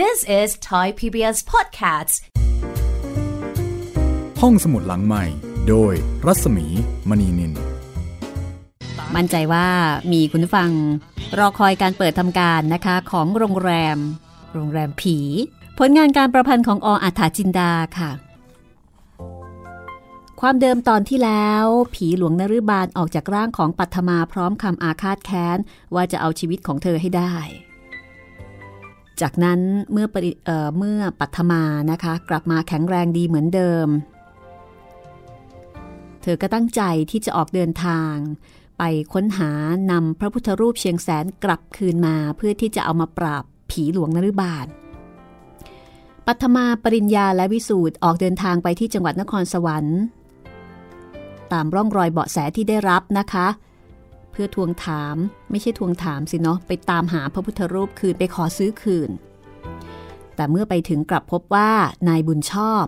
This is Thai PBS Podcasts ห้องสมุดหลังใหม่ โดยรัศมีมณีนิน มั่นใจว่ามีคุณผู้ฟังรอคอยการเปิดทำการนะคะของโรงแรม โรงแรมผี ผลงานการประพันธ์ของออัฏฐาจินดาค่ะ ความเดิมตอนที่แล้ว ผีหลวงนฤบาลออกจากร่างของปัทมาพร้อมคำอาฆาตแค้น ว่าจะเอาชีวิตของเธอให้ได้ จากนั้นเมื่อปริเมื่อปัทมานะคะ กลับมาแข็งแรงดีเหมือนเดิม เธอก็ตั้งใจที่จะออกเดินทาง ไปค้นหานำพระพุทธรูปเชียงแสนกลับคืนมาเพื่อที่จะเอามาปราบผีหลวงนฤบาลปัทมาปริญญาและวิสูตรออกเดินทางไปที่จังหวัดนครสวรรค์ ตามร่องรอยเบาะแสที่ได้รับนะคะ เพื่อทวงถามไม่ใช่ทวงถามสิเนาะไปตามหาพระพุทธรูปคืนไปขอซื้อคืน แต่เมื่อไปถึงกลับพบว่านายบุญชอบ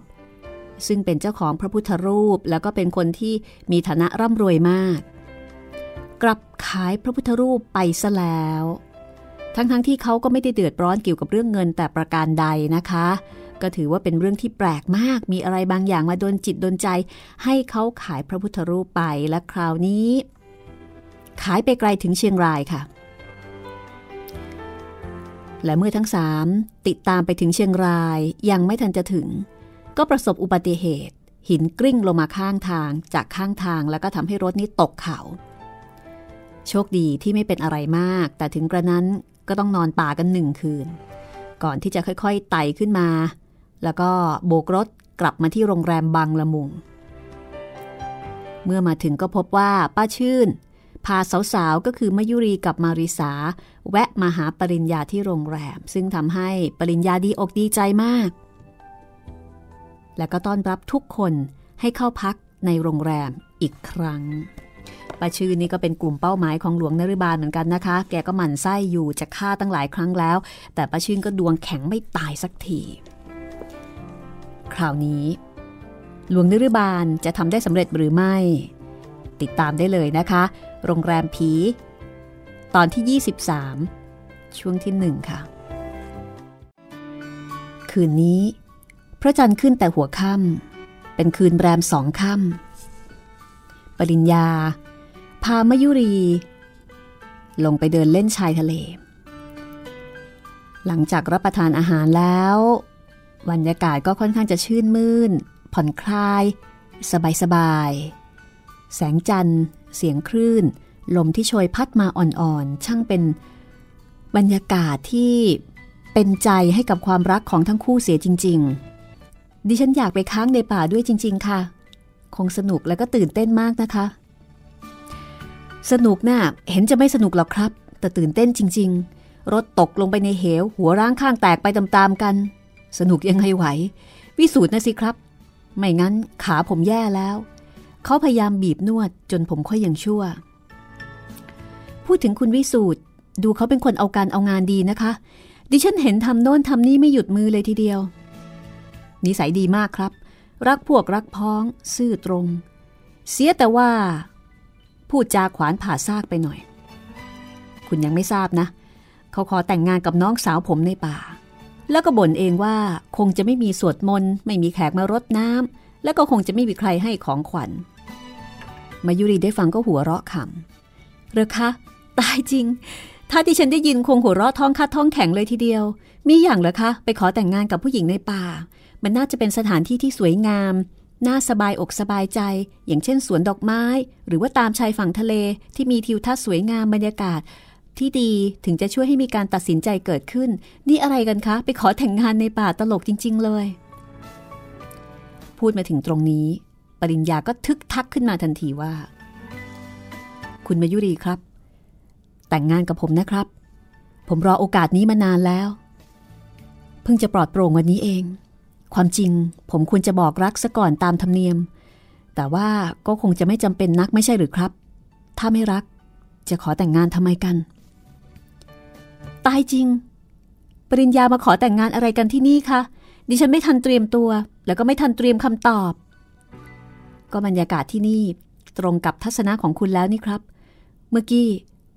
ซึ่งเป็นเจ้าของพระพุทธรูปแล้วก็เป็นคนที่มีฐานะร่ำรวยมาก กลับขายพระพุทธรูปไปซะแล้ว ทั้งๆทที่เขาก็ไม่ได้เดือดร้อนเกี่ยวกับเรื่องเงินแต่ประการใดนะคะ ก็ถือว่าเป็นเรื่องที่แปลกมากมีอะไรบางอย่างมาโดนจิตโดนใจ ให้เขาขายพระพุทธรูปไปและคราวนี้ ขายไปไกลถึงเชียงรายค่ะ และเมื่อทั้งสามติดตามไปถึงเชียงรายยังไม่ทันจะถึง ก็ประสบอุบัติเหตุ หินกลิ้งลงมาข้างทางจากข้างทางแล้วก็ทำให้รถนี้ตกเขา โชคดีที่ไม่เป็นอะไรมาก แต่ถึงกระนั้นก็ต้องนอนป่ากันหนึ่งคืน ก่อนที่จะค่อยๆไต่ขึ้นมา แล้วก็โบกรถกลับมาที่โรงแรมบางละมุง เมื่อมาถึงก็พบว่าป้าชื่น พาสาวๆ ก็คือมยุรีกับมาริสา แวะมาหาปริญญาที่โรงแรม ซึ่งทำให้ปริญญาดีอกดีใจมาก และก็ต้อนรับทุกคนให้เข้าพักในโรงแรมอีกครั้งป้าชื่นนี่ก็เป็นกลุ่มเป้าหมายของหลวงนฤบาลเหมือนกันนะคะ แกก็หมั่นไส้อยู่จะฆ่าตั้งหลายครั้งแล้ว แต่ป้าชื่นก็ดวงแข็งไม่ตายสักที คราวนี้ หลวงนฤบาลจะทำได้สำเร็จหรือไม่ ติดตามได้เลยนะคะ โรงแรมผี ตอนที่ 23 ช่วงที่1ค่ะ คืนนี้ พระจันทร์ขึ้นแต่หัวค่ำเป็นคืนแรมสองค่ำปริญญา พามยุรี ลงไปเดินเล่นชายทะเล หลังจากรับประทานอาหารแล้วบรรยากาศก็ค่อนข้างจะชื่นมื่น ผ่อนคลาย สบายสบาย แสงจันทร์ เสียงคลื่น ลมที่โชยพัดมาอ่อนๆ ช่างเป็นบรรยากาศที่เป็นใจให้กับความรักของทั้งคู่เสียจริง ๆ ดิฉันอยากไปค้างในป่าด้วยจริง ๆ ค่ะ คงสนุกและก็ตื่นเต้นมากนะคะ สนุกนะ่ะเห็นจะไม่สนุกหรอกครับ แต่ตื่นเต้นจริง ๆ รถตกลงไปในเหว หัวร่างข้างแตกไปตามๆกัน สนุกยังไงไหว วิสูตรนะสิครับ ไม่งั้นขาผมแย่แล้ว เขาพยายามบีบนวดจนผมค่อยยังชั่ว พูดถึงคุณวิสูตรดูเขาเป็นคนเอาการเอางานดีนะคะ ดิฉันเห็นทำโน่นทำนี่ไม่หยุดมือเลยทีเดียว นิสัยดีมากครับ รักพวกรักพ้อง ซื่อตรง เสียแต่ว่า พูดจาขวานผ่าซากไปหน่อย คุณยังไม่ทราบนะ เขาขอแต่งงานกับน้องสาวผมในป่า แล้วก็บ่นเองว่าคงจะไม่มีสวดมนต์ไม่มีแขกมารดน้ำแล้วก็คงจะไม่มีใครให้ของขวัญ มายุรีได้ฟังก็หัวเราะขำเรอคะ ตายจริง ถ้าที่ฉันได้ยินคงหัวเราะท้องคัดท้องแข็งเลยทีเดียว มีอย่างเหรอคะ ไปขอแต่งงานกับผู้หญิงในป่า มันน่าจะเป็นสถานที่ที่สวยงาม น่าสบายอกสบายใจ อย่างเช่นสวนดอกไม้ หรือว่าตามชายฝั่งทะเลที่มีทิวทัศน์สวยงามบรรยากาศที่ดีถึงจะช่วยให้มีการตัดสินใจเกิดขึ้น นี่อะไรกันคะ ไปขอแต่งงานในป่าตลกจริง ๆ เลย พูดมาถึงตรงนี้ ปริญญาก็ทึกทักขึ้นมาทันทีว่า คุณมายุรีครับ แต่งงานกับผมนะครับ ผมรอโอกาสนี้มานานแล้ว เพิ่งจะปลอดโปร่งวันนี้เอง ความจริงผมควรจะบอกรักซะก่อนตามธรรมเนียม แต่ว่าก็คงจะไม่จำเป็นนักไม่ใช่หรือครับ ถ้าไม่รัก จะขอแต่งงานทำไมกัน ตายจริง ปริญญามาขอแต่งงานอะไรกันที่นี่คะดิฉันไม่ทันเตรียมตัว แล้วก็ไม่ทันเตรียมคำตอบ ก็บรรยากาศที่นี่ตรงกับทัศนะของคุณแล้วนี่ครับ เมื่อกี้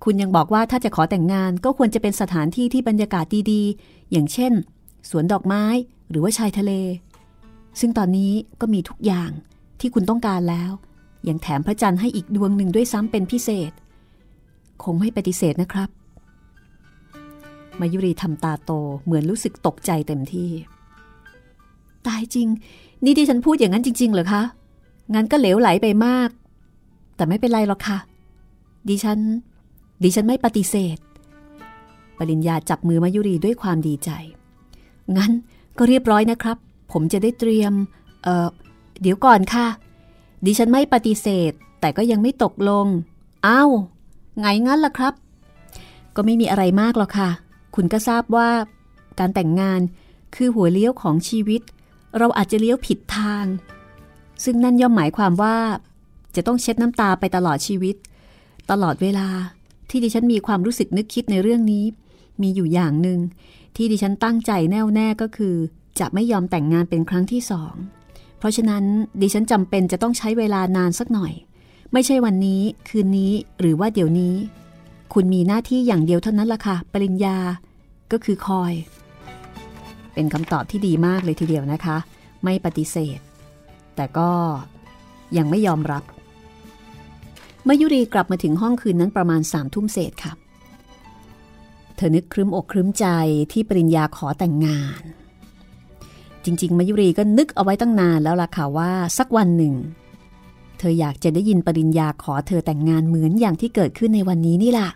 คุณยังบอกว่าถ้าจะขอแต่งงานก็ควรจะเป็นสถานที่ที่บรรยากาศดีๆ อย่างเช่น สวนดอกไม้หรือว่าชายทะเล ซึ่งตอนนี้ก็มีทุกอย่างที่คุณต้องการแล้ว ยังแถมพระจันทร์ให้อีกดวงหนึ่งด้วยซ้ำเป็นพิเศษ คงไม่ปฏิเสธนะครับ มายุรีทำตาโตเหมือนรู้สึกตกใจเต็มที่ ตายจริง นี่ที่ฉันพูดอย่างนั้นจริง ๆ เหรอคะ งั้นก็เหลวไหลไปมาก แต่ไม่เป็นไรหรอกค่ะ ดิฉัน ดิฉันไม่ปฏิเสธ ปริญญาจับมือมายุรีด้วยความดีใจ งั้นก็เรียบร้อยนะครับ ผมจะได้เตรียม เออเดี๋ยวก่อนค่ะ ดิฉันไม่ปฏิเสธ แต่ก็ยังไม่ตกลง อ้าวไงงั้นล่ะครับ ก็ไม่มีอะไรมากหรอกค่ะ คุณก็ทราบว่าการแต่งงานคือหัวเลี้ยวของชีวิต เราอาจจะเลี้ยวผิดทาง ซึ่งนั่นย่อมหมายความว่า จะต้องเช็ดน้ำตาไปตลอดชีวิต ตลอดเวลาที่ดิฉันมีความรู้สึกนึกคิดในเรื่องนี้ มีอยู่อย่างหนึ่งที่ดิฉันตั้งใจแน่วแน่ก็คือ จะไม่ยอมแต่งงานเป็นครั้งที่สอง เพราะฉะนั้นดิฉันจำเป็นจะต้องใช้เวลานานสักหน่อย ไม่ใช่วันนี้ คืนนี้หรือว่าเดี๋ยวนี้ คุณมีหน้าที่อย่างเดียวเท่านั้นละค่ะ ปริญญา ก็คือคอย เป็นคำตอบที่ดีมากเลยทีเดียวนะคะ ไม่ปฏิเสธ แต่ก็ยังไม่ยอมรับ มายุรีกลับมาถึงห้องคืนนั้นประมาณสามทุ่มเศษค่ะ เธอนึกครึ้มอกครึ้มใจที่ปริญญาขอแต่งงาน จริง ๆ มายุรีก็นึกเอาไว้ตั้งนานแล้วล่ะค่ะว่าสักวันหนึ่ง เธออยากจะได้ยินปริญญาขอเธอแต่งงานเหมือนอย่างที่เกิดขึ้นในวันนี้นี่ล่ะ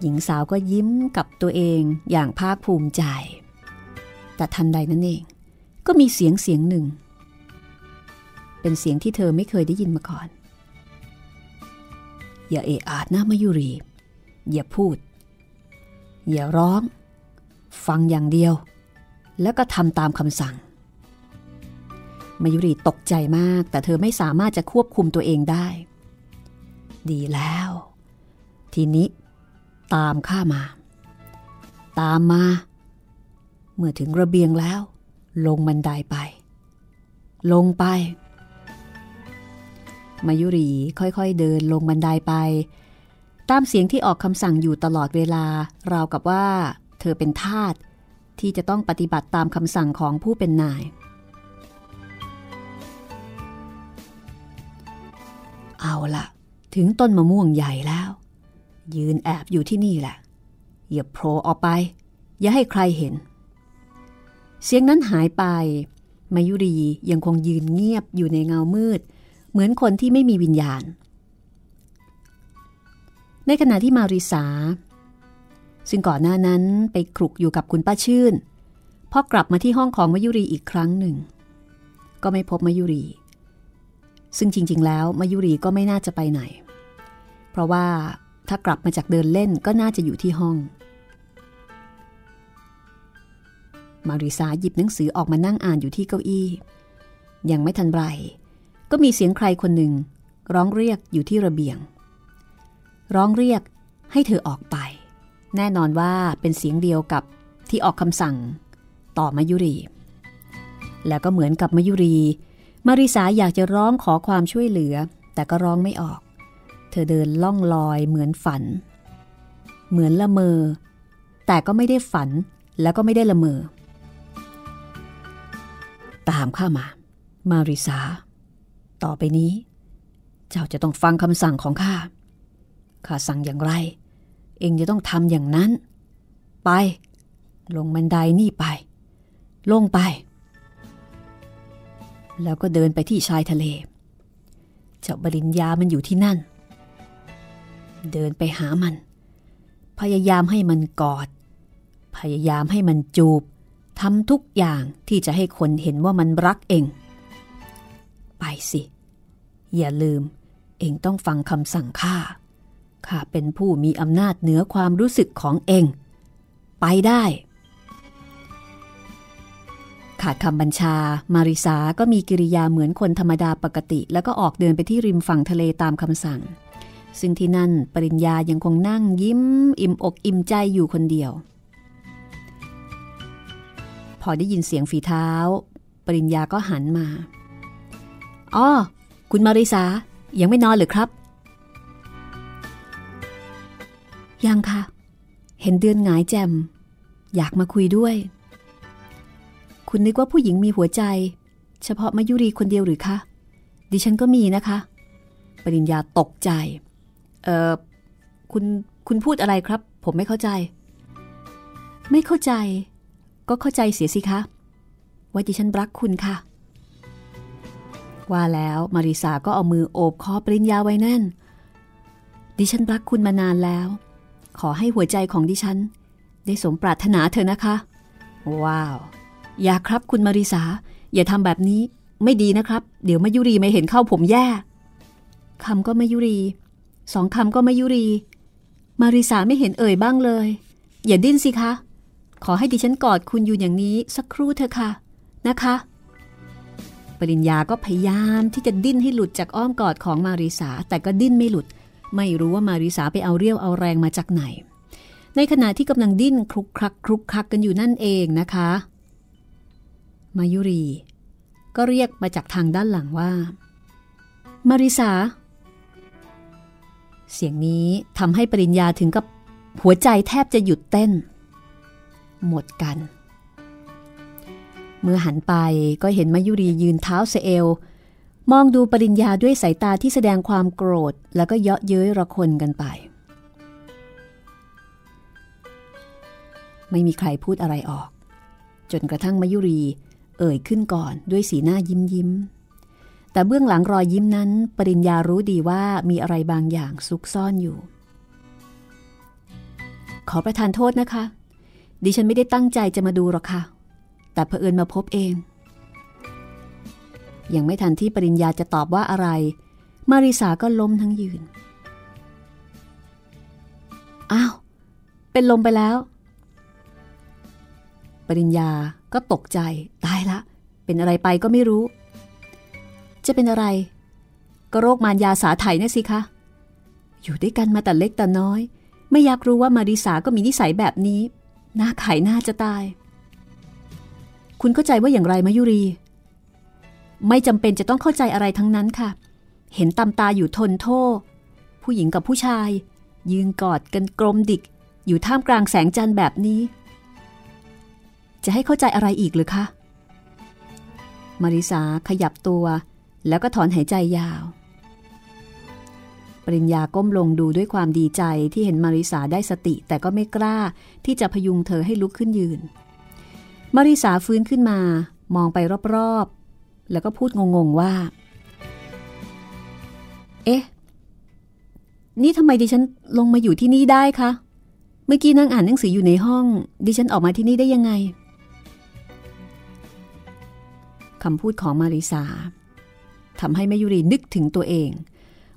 หญิงสาวก็ยิ้มกับตัวเองอย่างภาคภูมิใจ แต่ทันใดนั้นเอง ก็มีเสียงเสียงหนึ่ง เป็นเสียงที่เธอไม่เคยได้ยินมาก่อน อย่าเอะอาดนะมายุรี อย่าพูด อย่าร้อง ฟังอย่างเดียว แล้วก็ทำตามคำสั่ง มายุรีตกใจมาก แต่เธอไม่สามารถจะควบคุมตัวเองได้ ดีแล้ว ทีนี้ ตามข้ามา ตามมา เมื่อถึงระเบียงแล้ว ลงบันไดไป ลงไป มายุรีค่อยๆเดินลงบันไดไป ตามเสียงที่ออกคำสั่งอยู่ตลอดเวลา ราวกับว่า เธอเป็นทาสที่จะต้องปฏิบัติตามคำสั่งของผู้เป็นนาย เอาละถึงต้นมะม่วงใหญ่แล้ว ยืนแอบอยู่ที่นี่แหละอย่าโผล่ออกไป อย่าให้ใครเห็น เสียงนั้นหายไป มายุรียังคงยืนเงียบอยู่ในเงามืด เหมือนคนที่ไม่มีวิญญาณ ในขณะที่มาริสา ซึ่งก่อนหน้านั้นไปคลุกอยู่กับคุณป้าชื่นพอกลับมาที่ห้องของมายุรีอีกครั้งหนึ่ง ก็ไม่พบมายุรี ซึ่งจริง ๆ แล้วมายุรีก็ไม่น่าจะไปไหน เพราะว่าถ้ากลับมาจากเดินเล่นก็น่าจะอยู่ที่ห้อง มาริสาหยิบหนังสือออกมานั่งอ่านอยู่ที่เก้าอี้ ยังไม่ทันไร ก็มีเสียงใครคนหนึ่ง ร้องเรียกอยู่ที่ระเบียง ร้องเรียกให้เธอออกไป แน่นอนว่าเป็นเสียงเดียวกับที่ออกคำสั่งต่อมายุรี แล้วก็เหมือนกับมายุรี มาริสาอยากจะร้องขอความช่วยเหลือ แต่ก็ร้องไม่ออก เธอเดินล่องลอยเหมือนฝัน เหมือนละเมอ แต่ก็ไม่ได้ฝันแล้วก็ไม่ได้ละเมอ ตามข้ามา มาริสา ต่อไปนี้ เจ้าจะต้องฟังคำสั่งของข้า ข้าสั่งอย่างไร เองจะต้องทำอย่างนั้น ไป ลงบันไดนี่ไป ลงไป แล้วก็เดินไปที่ชายทะเล เจ้าบริญญามันอยู่ที่นั่น เดินไปหามัน พยายามให้มันกอด พยายามให้มันจูบทำทุกอย่างที่จะให้คนเห็นว่ามันรักเอง ไปสิ อย่าลืม เองต้องฟังคำสั่งข้า ข้าเป็นผู้มีอำนาจเหนือความรู้สึกของเอง ไปได้ ขาดคำบัญชา มาริสาก็มีกิริยาเหมือนคนธรรมดาปกติ แล้วก็ออกเดินไปที่ริมฝั่งทะเลตามคำสั่ง ซึ่งที่นั่นปริญญายังคงนั่งยิ้ม อิ่มอกอิ่มใจอยู่คนเดียว พอได้ยินเสียงฝีเท้า ปริญญาก็หันมา อ๋อคุณมาริสายังไม่นอนหรือครับ ยังค่ะ เห็นเดือนหงายแจมอยากมาคุยด้วย คุณนึกว่าผู้หญิงมีหัวใจ เฉพาะมายุรีคนเดียวหรือคะดิฉันก็มีนะคะ ปริญญาตกใจ เออคุณคุณพูดอะไรครับ ผมไม่เข้าใจ ไม่เข้าใจ ก็เข้าใจเสียสิคะ ว่าดิฉันรักคุณค่ะ ว่าแล้วมาริสาก็เอามือโอบคอปริญญาไว้แน่น ดิฉันรักคุณมานานแล้ว ขอให้หัวใจของดิฉัน ได้สมปรารถนาเธอนะคะ ว้าว อย่าครับคุณมาริสา อย่าทำแบบนี้ไม่ดีนะครับ เดี๋ยวมายุรีไม่เห็นเข้าผมแย่คำก็มายุรีสองคำก็มายุรี มาริสาไม่เห็นเอ่ยบ้างเลย อย่าดิ้นสิคะ ขอให้ดิฉันกอดคุณอยู่อย่างนี้สักครู่เถอะค่ะ นะคะ ปริญญาก็พยายามที่จะดิ้นให้หลุดจากอ้อมกอดของมาริสา แต่ก็ดิ้นไม่หลุด ไม่รู้ว่ามาริสาไปเอาเรี่ยวเอาแรงมาจากไหน ในขณะที่กำลังดิ้นคลุกคลักคลุกคลักกันอยู่นั่นเองนะคะ มายุรี ก็เรียกมาจากทางด้านหลังว่า มาริสา เสียงนี้ทำให้ปริญญาถึงกับหัวใจแทบจะหยุดเต้น หมดกัน เมื่อหันไปก็เห็นมายุรียืนเท้าเซเอล มองดูปริญญาด้วยสายตาที่แสดงความโกรธ แล้วก็เยาะเย้ยระคนกันไป ไม่มีใครพูดอะไรออก จนกระทั่งมายุรีเอ่ยขึ้นก่อนด้วยสีหน้ายิ้มยิ้ม แต่เบื้องหลังรอยยิ้มนั้น ปริญญารู้ดีว่ามีอะไรบางอย่างซุกซ่อนอยู่ ขอประทานโทษนะคะ ดิฉันไม่ได้ตั้งใจจะมาดูหรอกค่ะ แต่เผอิญมาพบเอง ยังไม่ทันที่ปริญญาจะตอบว่าอะไร มาริสาก็ล้มทั้งยืน อ้าว เป็นลมไปแล้ว ปริญญาก็ตกใจ ตายละ เป็นอะไรไปก็ไม่รู้ จะเป็นอะไร ก็โรคมารยาสาไถนะสิคะ อยู่ด้วยกันมาแต่เล็กแต่น้อย ไม่อยากรู้ว่ามาริสาก็มีนิสัยแบบนี้ หน้าไข่หน้าจะตาย คุณเข้าใจว่าอย่างไรมายุรี ไม่จำเป็นจะต้องเข้าใจอะไรทั้งนั้นค่ะ เห็นตำตาอยู่ทนโทษผู้หญิงกับผู้ชาย ยืนกอดกันกลมดิก อยู่ท่ามกลางแสงจันทร์แบบนี้ จะให้เข้าใจอะไรอีกหรือคะมาริสาขยับตัวแล้วก็ถอนหายใจยาว ปริญญาก้มลงดูด้วยความดีใจที่เห็นมาริสาได้สติแต่ก็ไม่กล้าที่จะพยุงเธอให้ลุกขึ้นยืน มาริสาฟื้นขึ้นมามองไปรอบๆ แล้วก็พูดงงๆว่า เอ๊ะ นี่ทำไมดิฉันลงมาอยู่ที่นี่ได้คะ เมื่อกี้นั่งอ่านหนังสืออยู่ในห้อง ดิฉันออกมาที่นี่ได้ยังไงคำพูดของมาริสาทำให้แมยุรีนึกถึงตัวเอง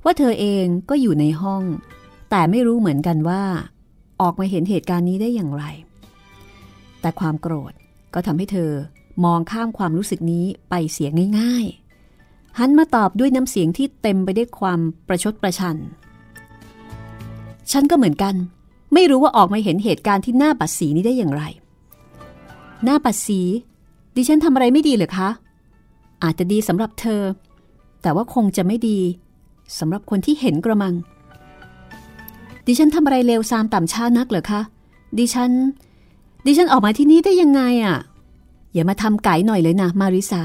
ว่าเธอเองก็อยู่ในห้อง แต่ไม่รู้เหมือนกันว่า ออกมาเห็นเหตุการณ์นี้ได้อย่างไร แต่ความโกรธ ก็ทำให้เธอมองข้ามความรู้สึกนี้ไปเสียง่าย ๆ หันมาตอบด้วยน้ำเสียงที่เต็มไปด้วยความประชดประชัน ฉันก็เหมือนกัน ไม่รู้ว่าออกมาเห็นเหตุการณ์ที่หน้าปัดสีนี้ได้อย่างไร หน้าปัดสี ดิฉันทำอะไรไม่ดีเหรอคะ อาจจะดีสำหรับเธอ แต่ว่าคงจะไม่ดีสำหรับคนที่เห็นกระมัง ดิฉันทำอะไรเลวซามต่ำช้านักเหรอคะ ดิฉัน ดิฉันออกมาที่นี่ได้ยังไงอะ่ะ อย่ามาทำไก่หน่อยเลยนะ มาริสา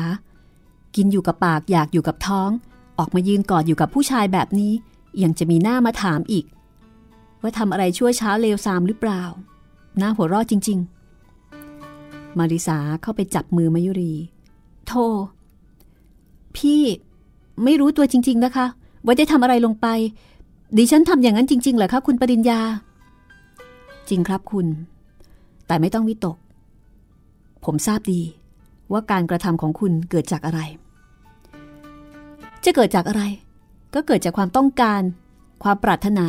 กินอยู่กับปากอยากอยู่กับท้อง ออกมายืนกอดอยู่กับผู้ชายแบบนี้ ยังจะมีหน้ามาถามอีก ว่าทำอะไรชั่วช้าเลวซามหรือเปล่า หน้าหัวรอดจริง ๆ มาริสาเข้าไปจับมือมายุรี โทพี่ไม่รู้ตัวจริง ๆ นะคะ ว่าได้ทำอะไรลงไป ดิฉันทำอย่างนั้นจริง ๆ เหรอคะคุณปริญญา จริงครับคุณ แต่ไม่ต้องวิตก ผมทราบดีว่าการกระทำของคุณเกิดจากอะไร จะเกิดจากอะไร ก็เกิดจากความต้องการ ความปรารถนา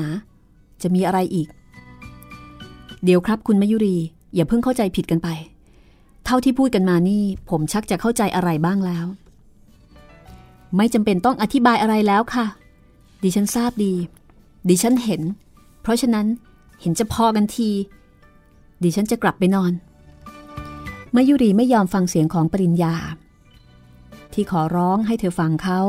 จะมีอะไรอีก เดี๋ยวครับคุณมยุรี อย่าเพิ่งเข้าใจผิดกันไป เท่าที่พูดกันมานี่ ผมชักจะเข้าใจอะไรบ้างแล้ว ไม่จำเป็นต้องอธิบายอะไรแล้วค่ะ ดิฉันทราบดี ดิฉันเห็น เพราะฉะนั้นเห็นจะพอกันที ดิฉันจะกลับไปนอน มายุรีไม่ยอมฟังเสียงของปริญญา ที่ขอร้องให้เธอฟังเขา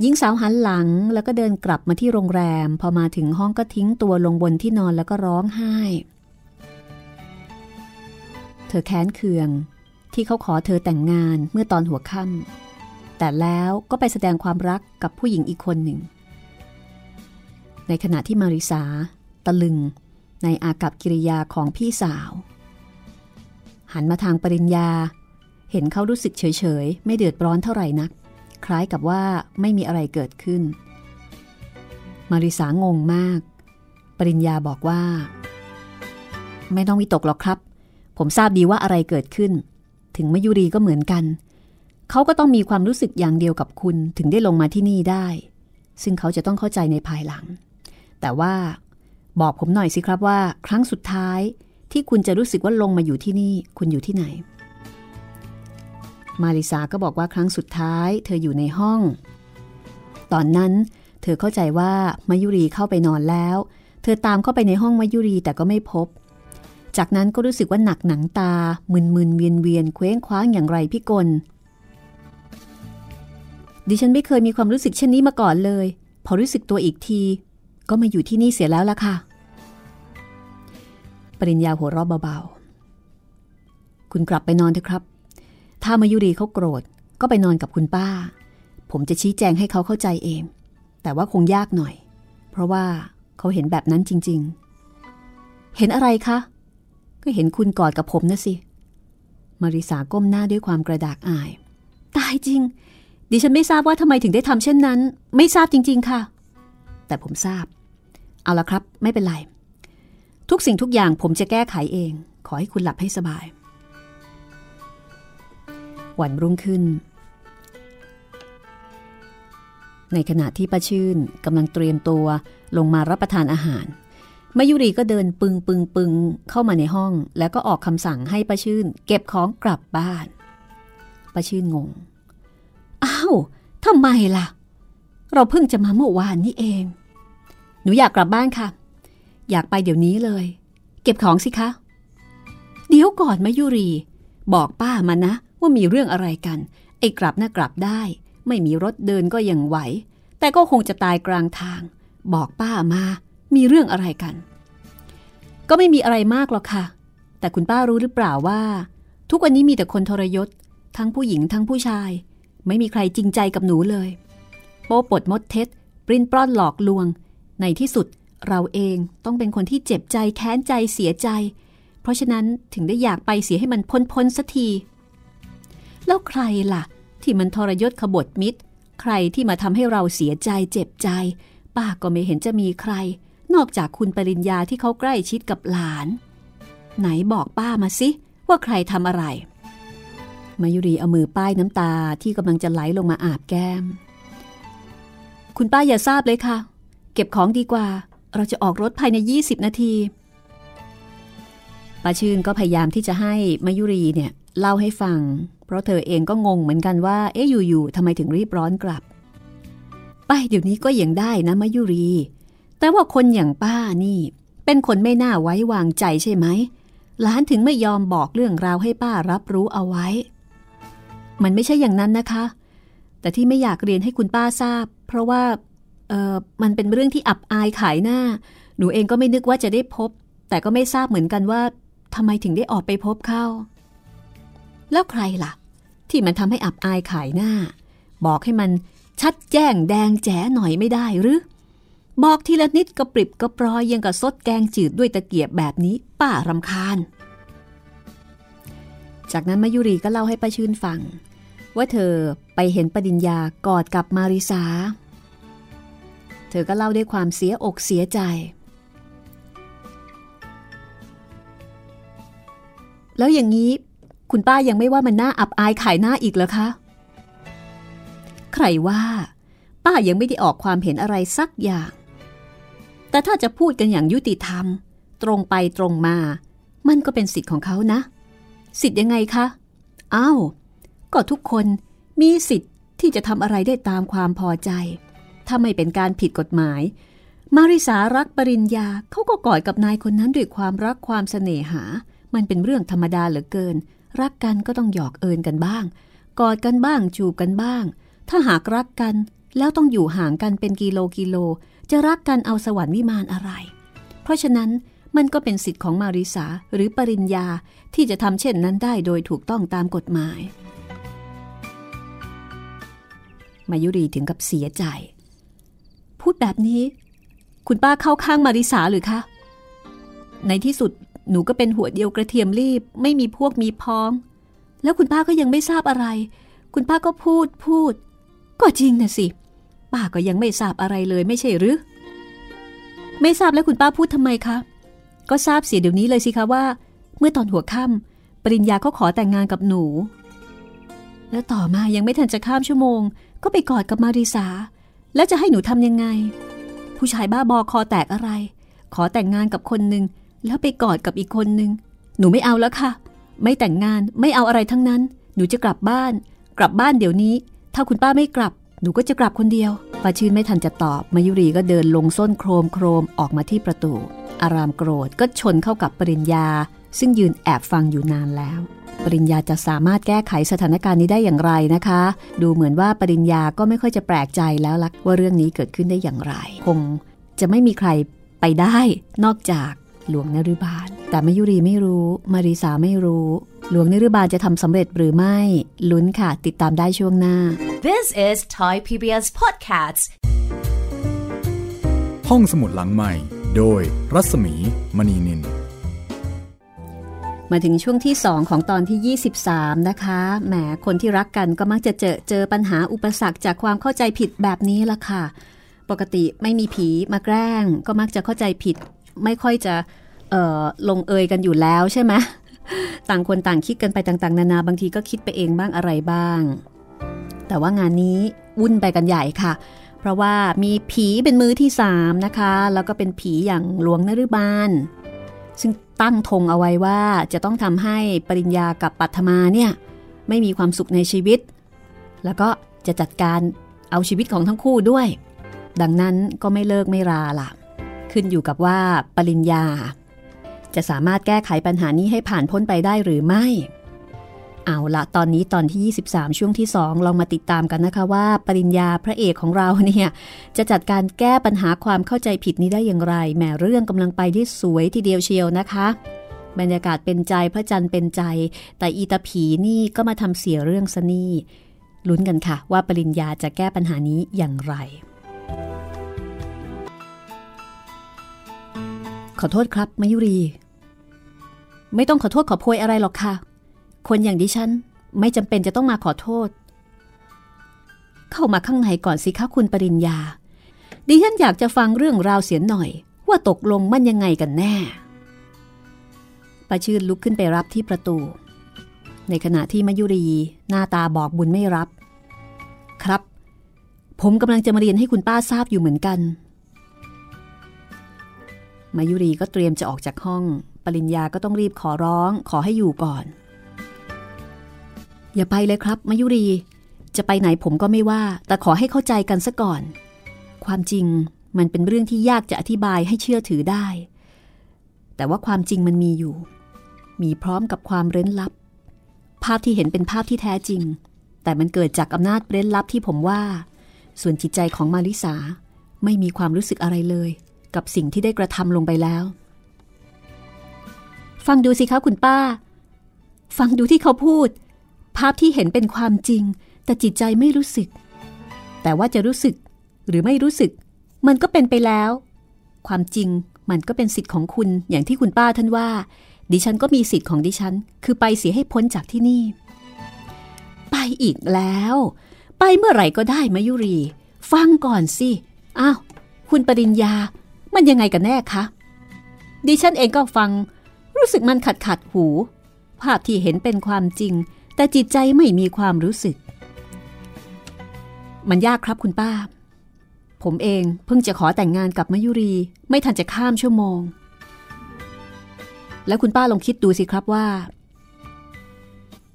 หญิงสาวหันหลังแล้วก็เดินกลับมาที่โรงแรม พอมาถึงห้องก็ทิ้งตัวลงบนที่นอนแล้วก็ร้องไห้ เธอแค้นเคือง ที่เขาขอเธอแต่งงานเมื่อตอนหัวค่ำแต่แล้วก็ไปแสดงความรักกับผู้หญิงอีกคนหนึ่ง ในขณะที่มาริสา ตะลึง ในอากับกิริยาของพี่สาว หันมาทางปริญญา เห็นเขารู้สึกเฉยๆ ไม่เดือดร้อนเท่าไหร่นัก คล้ายกับว่าไม่มีอะไรเกิดขึ้น มาริสางงมาก ปริญญาบอกว่า ไม่ต้องวิตกหรอกครับ ผมทราบดีว่าอะไรเกิดขึ้น ถึงมยุรีก็เหมือนกันเขาก็ต้องมีความรู้สึกอย่างเดียวกับคุณถึงได้ลงมาที่นี่ได้ ซึ่งเขาจะต้องเข้าใจในภายหลัง แต่ว่า บอกผมหน่อยสิครับว่า ครั้งสุดท้ายที่คุณจะรู้สึกว่าลงมาอยู่ที่นี่ คุณอยู่ที่ไหน มาริสาก็บอกว่าครั้งสุดท้าย เธออยู่ในห้อง ตอนนั้น เธอเข้าใจว่ามายุรีเข้าไปนอนแล้ว เธอตามเข้าไปในห้องมายุรีแต่ก็ไม่พบ จากนั้นก็รู้สึกว่าหนักหนังตา มึนมึนเวียนเวียนเคว้งคว้างอย่างไรพี่กลดิฉันไม่เคยมีความรู้สึกเช่นนี้มาก่อนเลย พอรู้สึกตัวอีกที ก็มาอยู่ที่นี่เสียแล้วล่ะค่ะ ปริญญาหัวเราะเบาๆ คุณกลับไปนอนเถอะครับ ถ้ามายุรีเขาโกรธก็ไปนอนกับคุณป้า ผมจะชี้แจงให้เขาเข้าใจเอง แต่ว่าคงยากหน่อย เพราะว่าเขาเห็นแบบนั้นจริง ๆ เห็นอะไรคะ ก็เห็นคุณกอดกับผมนะสิ มาริสาก้มหน้าด้วยความกระดากอาย ตายจริง ดิฉันไม่ทราบว่าทำไมถึงได้ทำเช่นนั้น ไม่ทราบจริง ๆ ค่ะ แต่ผมทราบ เอาละครับ ไม่เป็นไร ทุกสิ่งทุกอย่างผมจะแก้ไขเอง ขอให้คุณหลับให้สบาย วันรุ่งขึ้น ในขณะที่ป้าชื่นกำลังเตรียมตัวลงมารับประทานอาหารมายุรีก็เดินปึงปึงปึงเข้ามาในห้อง แล้วก็ออกคำสั่งให้ป้าชื่น เก็บของกลับบ้านป้าชื่นงง อ้าวทำไมล่ะ เราเพิ่งจะมาเมื่อวานนี้เอง หนูอยากกลับบ้านค่ะ อยากไปเดี๋ยวนี้เลย เก็บของสิคะ เดี๋ยวก่อนมายุรี บอกป้ามานะ ว่ามีเรื่องอะไรกัน ไอ้กลับน่ะกลับได้ ไม่มีรถเดินก็ยังไหว แต่ก็คงจะตายกลางทาง บอกป้ามา มีเรื่องอะไรกัน ก็ไม่มีอะไรมากหรอกค่ะ แต่คุณป้ารู้หรือเปล่าว่า ทุกวันนี้มีแต่คนทรยศ ทั้งผู้หญิงทั้งผู้ชาย ไม่มีใครจริงใจกับหนูเลย โป้ปดมดเท็จ ปริ้นปล้อนหลอกลวง ในที่สุดเราเองต้องเป็นคนที่เจ็บใจแค้นใจเสียใจ เพราะฉะนั้นถึงได้อยากไปเสียให้มันพ้นพ้นสักที แล้วใครล่ะ ที่มันทรยศขบฏมิตร ใครที่มาทำให้เราเสียใจเจ็บใจ ป้าก็ไม่เห็นจะมีใคร นอกจากคุณปริญญาที่เขาใกล้ชิดกับหลาน ไหนบอกป้ามาสิว่าใครทำอะไรมายุรีเอามือป้ายน้ำตาที่กำลังจะไหลลงมาอาบแก้ม คุณป้าอย่าทราบเลยค่ะ เก็บของดีกว่า เราจะออกรถภายใน 20 นาทีป้าชื่นก็พยายามที่จะให้มายุรีเนี่ยเล่าให้ฟัง เพราะเธอเองก็งงเหมือนกันว่า เอ๊ะอยู่ๆทำไมถึงรีบร้อนกลับ ไปเดี๋ยวนี้ก็ยังได้นะมายุรี แต่ว่าคนอย่างป้านี่ เป็นคนไม่น่าไว้วางใจใช่ไหมหลานถึงไม่ยอมบอกเรื่องราวให้ป้ารับรู้เอาไว้ มันไม่ใช่อย่างนั้นนะคะ แต่ที่ไม่อยากเรียนให้คุณป้าทราบ เพราะว่า มันเป็นเรื่องที่อับอายขายหน้า หนูเองก็ไม่นึกว่าจะได้พบ แต่ก็ไม่ทราบเหมือนกันว่าทำไมถึงได้ออกไปพบเข้า แล้วใครล่ะ ที่มันทำให้อับอายขายหน้า บอกให้มันชัดแจ้งแดงแจ๋หน่อยไม่ได้หรือบอกทีละนิดกระปริบกระปรอยยังกับซดแกงจืดด้วยตะเกียบแบบนี้ป้ารำคาญ จากนั้นมายุรีก็เล่าให้ป้าชื่นฟัง ว่าเธอไปเห็นปดิญญากอดกับมาริสา ธอก็เล่าด้วยความเสียอกเสียใจ แล้วอย่างนี้คุณป้ายังไม่ว่ามันน่าอับอายขายหน้าอีกเหรอคะ ใครว่า ป้ายังไม่ได้ออกความเห็นอะไรสักอย่าง แต่ถ้าจะพูดกันอย่างยุติธรรม ตรงไปตรงมา มันก็เป็นสิทธิ์ของเขานะ สิทธิ์ยังไงคะ อ้าว ก็ทุกคนมีสิทธิ์ที่จะทำอะไรได้ตามความพอใจ ถ้าไม่เป็นการผิดกฎหมาย มาริสารักปริญญาเขาก็กอดกับนายคนนั้นด้วยความรักความเสน่หา มันเป็นเรื่องธรรมดาเหลือเกิน รักกันก็ต้องหยอกเอินกันบ้าง กอดกันบ้างจูบกันบ้าง ถ้าหากรักกันแล้วต้องอยู่ห่างกันเป็นกิโลกิโล จะรักกันเอาสวรรค์วิมานอะไร เพราะฉะนั้นมันก็เป็นสิทธิ์ของมาริสาหรือปริญญาที่จะทำเช่นนั้นได้โดยถูกต้องตามกฎหมาย มายุรีถึงกับเสียใจ พูดแบบนี้ คุณป้าเข้าข้างมาริสาหรือคะ ในที่สุดหนูก็เป็นหัวเดียวกระเทียมรีบ ไม่มีพวกมีพ้อง แล้วคุณป้าก็ยังไม่ทราบอะไร คุณป้าก็พูดพูด ก็จริงนะสิ ป้าก็ยังไม่ทราบอะไรเลยไม่ใช่หรือ ไม่ทราบแล้วคุณป้าพูดทำไมคะ ก็ทราบเสียเดี๋ยวนี้เลยสิคะว่า เมื่อตอนหัวค่ำปริญญาก็ขอแต่งงานกับหนู แล้วต่อมายังไม่ทันจะข้ามชั่วโมง ก็ไปกอดกับมาริสา แล้วจะให้หนูทำยังไง ผู้ชายบ้าบอคอแตกอะไร ขอแต่งงานกับคนหนึ่งแล้วไปกอดกับอีกคนหนึ่งหนูไม่เอาแล้วค่ะ ไม่แต่งงานไม่เอาอะไรทั้งนั้น หนูจะกลับบ้าน กลับบ้านเดี๋ยวนี้ ถ้าคุณป้าไม่กลับ หนูก็จะกลับคนเดียวป้าชื่นไม่ทันจะตอบ มายุรีก็เดินลงส้นโครมโครมออกมาที่ประตู อารามโกรธก็ชนเข้ากับปริญญา ซึ่งยืนแอบฟังอยู่นานแล้ว ปริญญาจะสามารถแก้ไขสถานการณ์นี้ได้อย่างไรนะคะ ดูเหมือนว่าปริญญาก็ไม่ค่อยจะแปลกใจแล้วลักว่าเรื่องนี้เกิดขึ้นได้อย่างไร คงจะไม่มีใครไปได้นอกจากหลวงนรุบาล แต่มายุรีไม่รู้ มาริสาไม่รู้ หลวงนรุบาลจะทำสำเร็จหรือไม่ ลุ้นค่ะ ติดตามได้ช่วงหน้า This is Thai PBS Podcasts. ห้องสมุดหลังใหม่ โดยรัศมีมณีนิน มาถึงช่วงที่ 2 ของตอนที่ 23 นะคะ แหม คนที่รักกันก็มักจะเจอเจอปัญหาอุปสรรคจากความเข้าใจผิดแบบนี้ละค่ะ ปกติไม่มีผีมาแกล้ง ก็มักจะเข้าใจผิด ไม่ค่อยจะเออลงเอยกันอยู่แล้วใช่ไหมต่างคนต่างคิดกันไปต่างๆ นานาบางทีก็คิดไปเองบ้างอะไรบ้าง แต่ว่างานนี้วุ่นไปกันใหญ่ค่ะ เพราะว่ามีผีเป็นมือที่สามนะคะ แล้วก็เป็นผีอย่างหลวงนฤบาลซึ่ง ตั้งธงเอาไว้ว่าจะต้องทำให้ปริญญากับปัทมาเนี่ยไม่มีความสุขในชีวิต แล้วก็จะจัดการเอาชีวิตของทั้งคู่ด้วย ดังนั้นก็ไม่เลิกไม่ราล่ะ ขึ้นอยู่กับว่าปริญญา จะสามารถแก้ไขปัญหานี้ให้ผ่านพ้นไปได้หรือไม่ เอาละตอนนี้ตอนที่ 23 ช่วงที่ 2 ลองมาติดตามกันนะคะว่า ปริญญาพระเอกของเราเนี่ยจะจัดการแก้ปัญหาความเข้าใจผิดนี้ได้อย่างไรแหมเรื่องกำลังไปได้สวยทีเดียวเชียวนะคะ บรรยากาศเป็นใจพระจันทร์เป็นใจ แต่อีตาผีนี่ก็มาทำเสียเรื่องซะนี่ลุ้นกันค่ะ ว่าปริญญาจะแก้ปัญหานี้อย่างไร ขอโทษครับมายุรี ไม่ต้องขอโทษขอโพยอะไรหรอกค่ะ คนอย่างดิฉันไม่จำเป็นจะต้องมาขอโทษ เข้ามาข้างในก่อนสิคะคุณปริญญา ดิฉันอยากจะฟังเรื่องราวเสียหน่อย ว่าตกลงมันยังไงกันแน่ประชื่นลุกขึ้นไปรับที่ประตู ในขณะที่มายุรีหน้าตาบอกบุญไม่รับ ครับ ผมกำลังจะมาเรียนให้คุณป้าทราบอยู่เหมือนกันมายุรีก็เตรียมจะออกจากห้อง ปริญญาก็ต้องรีบขอร้อง ขอให้อยู่ก่อน อย่าไปเลยครับ มายุรี จะไปไหนผมก็ไม่ว่า แต่ขอให้เข้าใจกันซะก่อน ความจริงมันเป็นเรื่องที่ยากจะอธิบายให้เชื่อถือได้ แต่ว่าความจริงมันมีอยู่ มีพร้อมกับความเร้นลับ ภาพที่เห็นเป็นภาพที่แท้จริง แต่มันเกิดจากอำนาจเร้นลับที่ผมว่า ส่วนจิตใจของมาริสาไม่มีความรู้สึกอะไรเลย กับสิ่งที่ได้กระทำลงไปแล้ว ฟังดูสิคะคุณป้า ฟังดูที่เขาพูด ภาพที่เห็นเป็นความจริง แต่จิตใจไม่รู้สึก แต่ว่าจะรู้สึกหรือไม่รู้สึก มันก็เป็นไปแล้ว ความจริงมันก็เป็นสิทธิ์ของคุณอย่างที่คุณป้าท่านว่า ดิฉันก็มีสิทธิ์ของดิฉัน คือไปเสียให้พ้นจากที่นี่ ไปอีกแล้ว ไปเมื่อไหร่ก็ได้มายุรี ฟังก่อนสิอ้าวคุณปริญญา มันยังไงกันแน่คะดิฉันเองก็ฟัง รู้สึกมันขัดขัดหู ภาพที่เห็นเป็นความจริง แต่จิตใจไม่มีความรู้สึก มันยากครับคุณป้า ผมเองเพิ่งจะขอแต่งงานกับมยุรี ไม่ทันจะข้ามชั่วโมง แล้วคุณป้าลองคิดดูสิครับว่า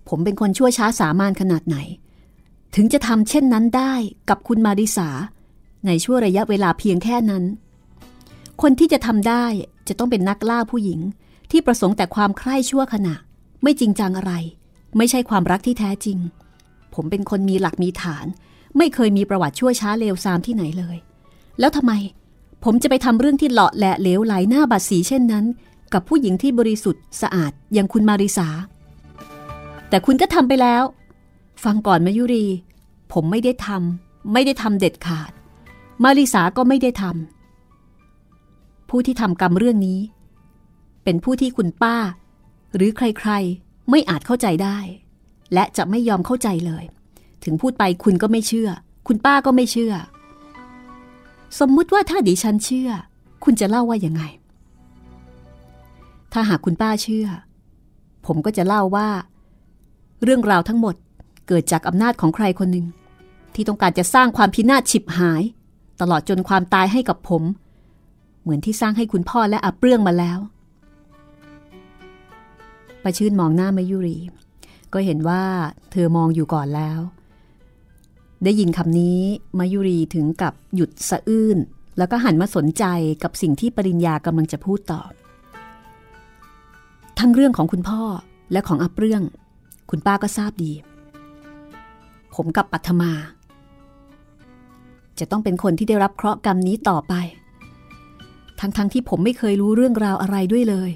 ผมเป็นคนชั่วช้าสามานขนาดไหน ถึงจะทำเช่นนั้นได้กับคุณมาริสา ในช่วงระยะเวลาเพียงแค่นั้น คนที่จะทำได้จะต้องเป็นนักล่าผู้หญิงที่ประสงค์แต่ความใคร่ชั่วขณะ ไม่จริงจังอะไร ไม่ใช่ความรักที่แท้จริง ผมเป็นคนมีหลักมีฐาน ไม่เคยมีประวัติชั่วช้าเลวทรามที่ไหนเลย แล้วทำไม ผมจะไปทำเรื่องที่เลาะแหละเลวไหลหน้าบาดสีเช่นนั้น กับผู้หญิงที่บริสุทธิ์สะอาดอย่างคุณมาริสา แต่คุณก็ทำไปแล้ว ฟังก่อนมายุรี ผมไม่ได้ทำไม่ได้ทำเด็ดขาด มาริสาก็ไม่ได้ทำผู้ที่ทำกรรมเรื่องนี้ เป็นผู้ที่คุณป้า หรือใครๆ ไม่อาจเข้าใจได้ และจะไม่ยอมเข้าใจเลย ถึงพูดไปคุณก็ไม่เชื่อ คุณป้าก็ไม่เชื่อ สมมุติว่าถ้าดิฉันเชื่อ คุณจะเล่าว่ายังไง ถ้าหากคุณป้าเชื่อ ผมก็จะเล่าว่า เรื่องราวทั้งหมดเกิดจากอำนาจของใครคนหนึ่งที่ต้องการจะสร้างความพินาศฉิบหาย ตลอดจนความตายให้กับผม เหมือนที่สร้างให้คุณพ่อและอาเปรื่องมาแล้ว ประชื่นมองหน้ามายุรี ก็เห็นว่าเธอมองอยู่ก่อนแล้ว ได้ยินคำนี้มายุรีถึงกับหยุดสะอื้น แล้วก็หันมาสนใจกับสิ่งที่ปริญญากำลังจะพูดต่อ ทั้งเรื่องของคุณพ่อและของอาเรื่อง คุณป้าก็ทราบดี ผมกับปัทมา จะต้องเป็นคนที่ได้รับเคราะห์กรรมนี้ต่อไป ทั้งๆทที่ผมไม่เคยรู้เรื่องราวอะไรด้วยเลย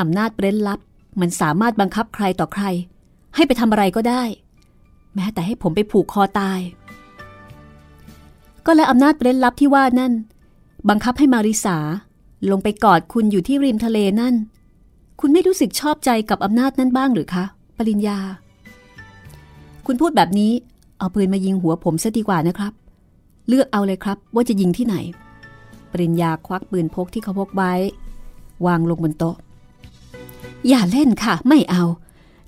อำนาจเร้นลับ มันสามารถบังคับใครต่อใคร ให้ไปทำอะไรก็ได้ แม้แต่ให้ผมไปผูกคอตาย ก็และอำนาจเร้นลับที่ว่านั่น บังคับให้มาริสาลงไปกอดคุณอยู่ที่ริมทะเลนั่น คุณไม่รู้สึกชอบใจกับอำนาจนั้นบ้างหรือคะ ปริญญา คุณพูดแบบนี้ เอาปืนมายิงหัวผมซะดีกว่านะครับ เลือกเอาเลยครับว่าจะยิงที่ไหน ปริญญาควักปืนพกที่เขาพกไว้ วางลงบนโต๊ะ อย่าเล่นค่ะ ไม่เอา